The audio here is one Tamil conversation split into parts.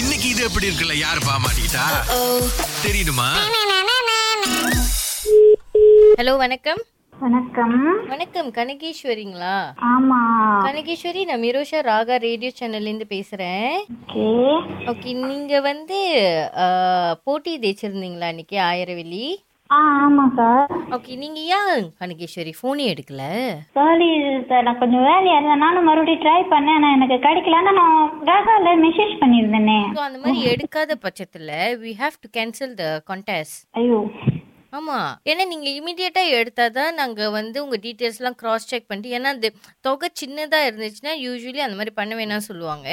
இன்னைக்கு இது எப்படி இருக்குல்ல? யாரு பாமாட்டா தெரியுமா ஹலோ வணக்கம். வணக்கம். வணக்கம் கனகேஸ்வரிங்களா? ஆமா. கனகேஸ்வரி நான் மிரோஷா ராகா ரேடியோ சேனல்ல இருந்து பேசுறேன். ஓகே. நீங்க வந்து போட்டி ஜெயிச்சிருந்தீங்களா இன்னைக்கு? ஆயிரம் வெள்ளி ஆ ஆமா சார். ஓகே நீங்க ஏன் கனகேஸ்வரி போனே எடுக்கல? சாரி சார் நான் கொஞ்சம் வேலையா இருந்தேன் நானும் மறுபடியும் ட்ரை பண்ணேன். ஆனால் எனக்கு கிடைக்கலன்னு நான் ராகால மெசேஜ் பண்ணியிருந்தேனே. ஸோ அந்த மாதிரி எடுக்காத பட்சத்துல we have to cancel the contest ஐயோ. ஆமா. ஏன்னா நீங்க இமிடியேட்டா எடுத்தாதான் நாங்க வந்து உங்க டீட்டெயில்ஸ் எல்லாம் கிராஸ் செக் பண்ணிட்டு ஏன்னா அந்த தொகை சின்னதா இருந்துச்சுன்னா யூஸ்வலி அந்த மாதிரி பண்ண வேணாம் சொல்லுவாங்க.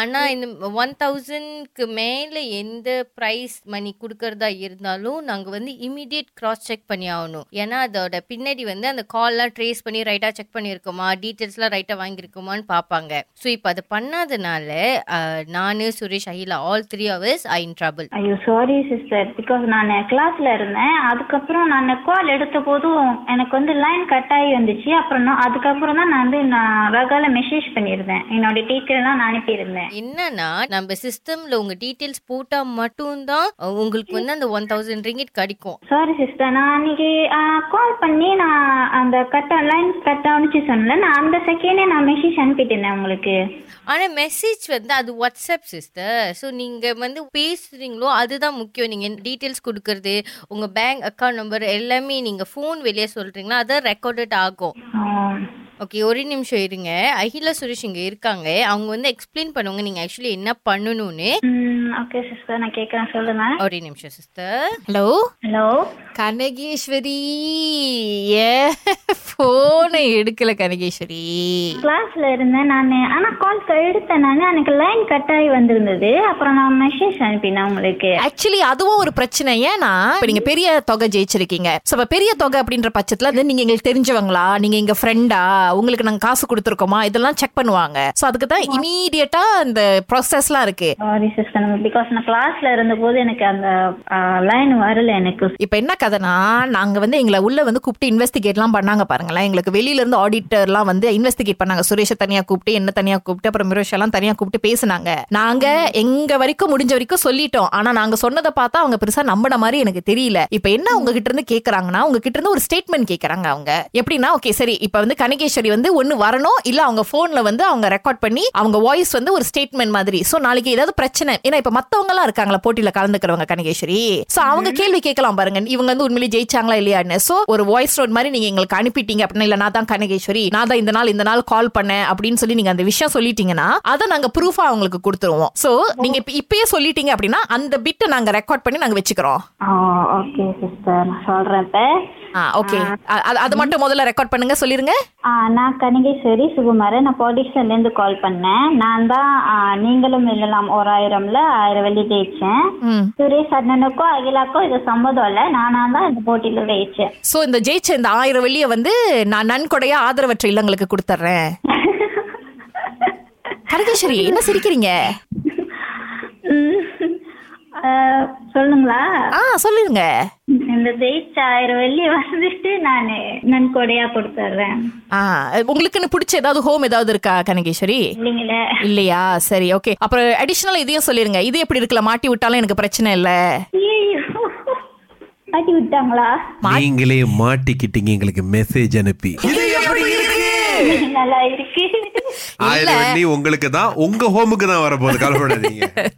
ஆனா இந்த ஒன் தௌசண்ட்க்கு மேல எந்த ப்ரைஸ் மணி கொடுக்கறதா இருந்தாலும் நாங்க வந்து இமிடியேட் கிராஸ் செக் பண்ணி ஆகணும். ஏன்னா அதோட பின்னாடி வந்து அந்த கால்லாம் ட்ரேஸ் பண்ணி ரைட்டா செக் பண்ணியிருக்கோமா? டீட்டெயில்ஸ்லாம் ரைட்டா வாங்கியிருக்கோமான்னு பார்ப்பாங்க ஸோ இப்போ அதை பண்ணாதனால நானு Suresh Ahila all three hours I in trouble ஐயோ சாரி சிஸ்டர் பிகாஸ் நான் கிளாஸ்ல இருந்தேன். அதுக்கப்புறம் நான் கால் எடுத்த போதும் எனக்கு வந்து லைன் கட் ஆகி வந்துச்சு. அப்புறம் நான் அதுக்கப்புறம் தான் நான் வந்து நான் ராகால மெசேஜ் பண்ணியிருந்தேன். என்னோட டீட்டெயிலாம் நான் அனுப்பியிருந்தேன். என்னன்னா நம்ம சிஸ்டம்ல உங்க டீடைல்ஸ் போட்டா மட்டும்தான் உங்களுக்கு வந்து அந்த ஒன் தௌசண்ட் ரிங்கிட் கிடைக்கும். சாரி சிஸ்டர் நான் அன்னைக்கு கால் பண்ணி நான் அந்த கட் லைன் கட் ஆனிச்சு சொன்னேன் நான் அந்த செகண்டே நான் மெசேஜ் அனுப்பிட்டு இருந்தேன் உங்களுக்கு. ஆனா மெசேஜ் வந்து அது வாட்ஸ்அப் சிஸ்டர் ஸோ நீங்க வந்து பேசுறீங்களோ அதுதான் முக்கியம். நீங்க டீடைல்ஸ் கொடுக்கறது உங்க பேங்க் அக்கௌண்ட் நம்பர் எல்லாமே நீங்க ஃபோன் வெளியே சொல்றீங்களா? அதான் ரெக்கார்டட் ஆகும். ஓகே ஒரு நிமிஷம் இருங்க. அகிலா சுரேஷ் இங்க இருக்காங்க. அவங்க வந்து எக்ஸ்பிளைன் பண்ணுவாங்க நீங்க ஆக்சுவலி என்ன பண்ணணும்னு. ஓகே சிஸ்டர் நான் கேட்குறேன் சொல்லுங்க. ஒரு நிமிஷம் சிஸ்டர் ஹலோ ஹலோ கனகேஸ்வரி. ஏ போனை எடுக்கல கனகேஸ்வரி? கிளாஸ்ல இருந்தேன் நான். ஆனா கால் எடுத்தேன் நான். எனக்கு லைன் கட் ஆகி வந்திருந்தது. அப்புறம் நான் மெசேஜ் அனுப்பினேன் உங்களுக்கு. ஆக்சுவலி அதுவும் ஒரு பிரச்சனை. ஏன்னா இப்ப நீங்க பெரிய தொகை ஜெயிச்சிருக்கீங்க. சோ பெரிய தொகை அப்படின்ற பட்சத்துல வந்து நீங்க எங்களுக்கு தெரிஞ்சவங்களா? நீங்க எங்க ஃப்ரெண்டா உங்களுக்கு நாங்க காசு கொடுத்துருக்கோமா? இதெல்லாம் செக் பண்ணுவாங்க. சோ அதுக்கு தான் இமீடியட்டா இந்த ப்ராசஸ்லாம் இருக்கு. சாரி சிஸ்டர் பிகாஸ் நான் கிளாஸ்ல இருந்தபோது எனக்கு அந்த லைன் வரல எனக்கு. இப்ப என்ன கதைனா நாங்க வந்து எங்களை உள்ள வந்து கூப்பிட்டு இன்வெஸ்டிகேட்லாம் பண்ணாங்க பாருங்களேன். எங்களுக்கு வெளியில இருந்து ஆடிட்டர்லாம் வந்து இன்வெஸ்டிகேட் பண்ணாங்க. சுரேஷ தனியா கூப்பிட்டு என்ன தனியா கூப்பிட்டு அப்புறம் மிரோஷெல்லாம் தனியா கூப்பிட்டு பேசுனாங்க. நாங்க எங்க வரைக்கும் முடிஞ்ச வரைக்கும் சொல்லிட்டோம். ஆனா நாங்க சொன்னதை பார்த்தா அவங்க பெருசா நம்பின மாதிரி எனக்கு தெரியல. இப்ப என்ன உங்ககிட்ட இருந்து கேக்குறாங்கன்னா உங்ககிட்ட இருந்து ஒரு ஸ்டேட்மெண்ட் கேக்குறாங்க அவங்க. எப்படின்னா ஓகே சரி இப்ப வந்து கனகேஸ்வரி வந்து ஒன்னு வரணும் இல்ல அவங்க போன்ல வந்து அவங்க ரெக்கார்ட் பண்ணி அவங்க வாய்ஸ் வந்து ஒரு ஸ்டேட்மெண்ட் மாதிரி. சோ நாளைக்கு ஏதாவது பிரச்சனை. ஏன்னா இப்ப மத்தவங்க எல்லாம் இருக்காங்களா போட்டியில கலந்துக்கிறவங்க கனகேஸ்வரி? சோ அவங்க கேள்வி கேட்கலாம் பாருங்க. இவங்க வந்து உண்மையிலேயே ஜெயிச்சாங்களா இல்லையான்னு சோ ஒரு வாய்ஸ் நோட் மாதிரி நீங்க எங்களுக்கு அனுப்பிட்டீங்க அப்படின்னா இல்ல நான் தான் கனகேஸ்வரி. நான் தான் இந்த நாள் இந்த நாள் கால் பண்ணேன் அப்படின்னு சொல்லி நீங்க அந்த விஷயம் சொல்லிட்டீங்கன்னா அதை நாங்க ப்ரூஃபா அவங்களுக்கு கொடுத்துருவோம். சோ நீங்க இப்ப இப்பயே சொல்லிட்டீங்க அப்படின்னா அந்த பிட்டை நாங்க ரெக்கார்ட் பண்ணி நாங்க வச்சுக்கிறோம். ஓகே சிஸ்டர் நான் சொல்றேன் ஓகே அது மட்டும் முதல்ல ரெக்கார்ட் பண்ணுங்க சொல்லிருங்க. நான் கனிகேஸ்வரி சுகுமாரன். நான் பாலிடிக்ஸ்ல இருந்து கால் பண்ணேன். நான் தான் நீங்களும் இல்லலாம் ஒரு ஆயிரம்ல ஆயிரம் வெள்ளி ஜெயிச்சேன். சுரேஷ் அண்ணனுக்கும் அகிலாக்கும் இது சம்மதம் இல்லை. நானா தான் இந்த போட்டியில ஜெயிச்சேன். சோ இந்த ஜெயிச்ச இந்த ஆயிரம் வெள்ளிய வந்து நான் நன்கொடையா ஆதரவற்ற இல்லங்களுக்கு கொடுத்துட்றேன் கனகேஸ்வரி என்ன சிரிக்கிறீங்க? சொல்லுங்களா? ஆ சொல்லிருங்க. இந்த ஜெயிச்ச ஆயிரம் வெள்ளி வந்துட்டு நான் நன்கொடையா கொடுத்துட்றேன் ஆ உங்களுக்குன்னு பிடிச்ச ஏதாவது ஹோம் ஏதாவது இருக்கா கனகேஸ்வரி? இல்லைங்களே. இல்லையா? சரி ஓகே அப்புறம் அடிஷனல் இதையும் சொல்லிருங்க. இது எப்படி இருக்குல்ல? மாட்டி விட்டாலும் எனக்கு பிரச்சனை இல்ல. மாட்டி விட்டாங்களா? நீங்களே மாட்டிக்கிட்டீங்க எங்களுக்கு மெசேஜ் அனுப்பி. இது எப்படி இருக்கு? நல்லா இருக்கு. ஆயிரம் வெள்ளி உங்களுக்கு தான் உங்க ஹோமுக்கு தான் வரப்போகுது. கவலைப்படாதீங்க.